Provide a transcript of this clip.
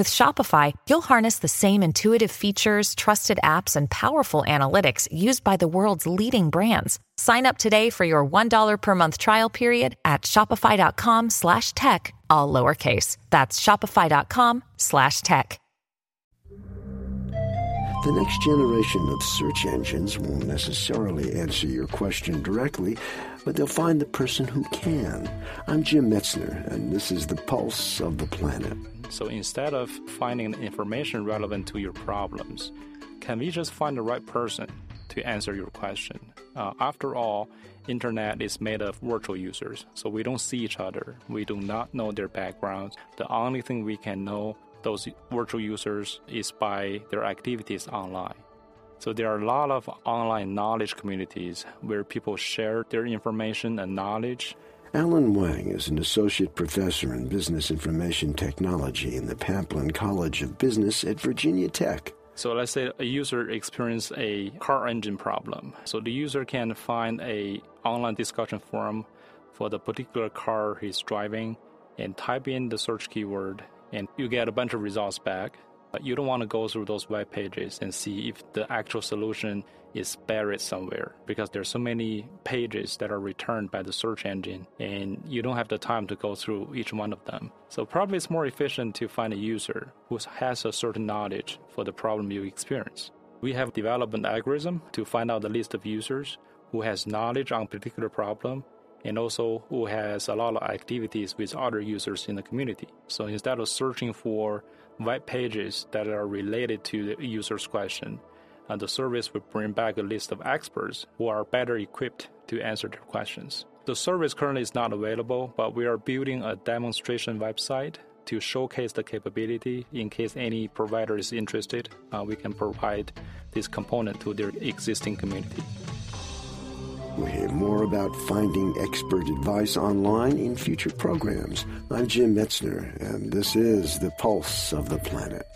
With Shopify, you'll harness the same intuitive features, trusted apps, and powerful analytics used by the world's leading brands. Sign up today for your $1 per month trial period at shopify.com slash tech, all lowercase. That's shopify.com slash tech. The next generation of search engines won't necessarily answer your question directly, but they'll find the person who can. I'm Jim Metzner, and this is the pulse of the planet. So instead of finding information relevant to your problems, can we just find the right person to answer your question? Uh, after all, internet is made of virtual users, so we don't see each other. We do not know their backgrounds. The only thing we can know those virtual users is by their activities online. So there are a lot of online knowledge communities where people share their information and knowledge. Alan Wang is an associate professor in business information technology in the Pamplin College of Business at Virginia Tech. So let's say a user experiences a car engine problem. So the user can find a online discussion forum for the particular car he's driving and type in the search keyword and you get a bunch of results back. But you don't want to go through those web pages and see if the actual solution is buried somewhere because there's so many pages that are returned by the search engine and you don't have the time to go through each one of them. So probably it's more efficient to find a user who has a certain knowledge for the problem you experience. We have developed an algorithm to find out the list of users who has knowledge on a particular problem and also who has a lot of activities with other users in the community. So instead of searching for web pages that are related to the user's question, uh, the service will bring back a list of experts who are better equipped to answer their questions. The service currently is not available, but we are building a demonstration website to showcase the capability in case any provider is interested. Uh, we can provide this component to their existing community. More about finding expert advice online in future programs. I'm Jim Metzner, and this is The Pulse of the Planet.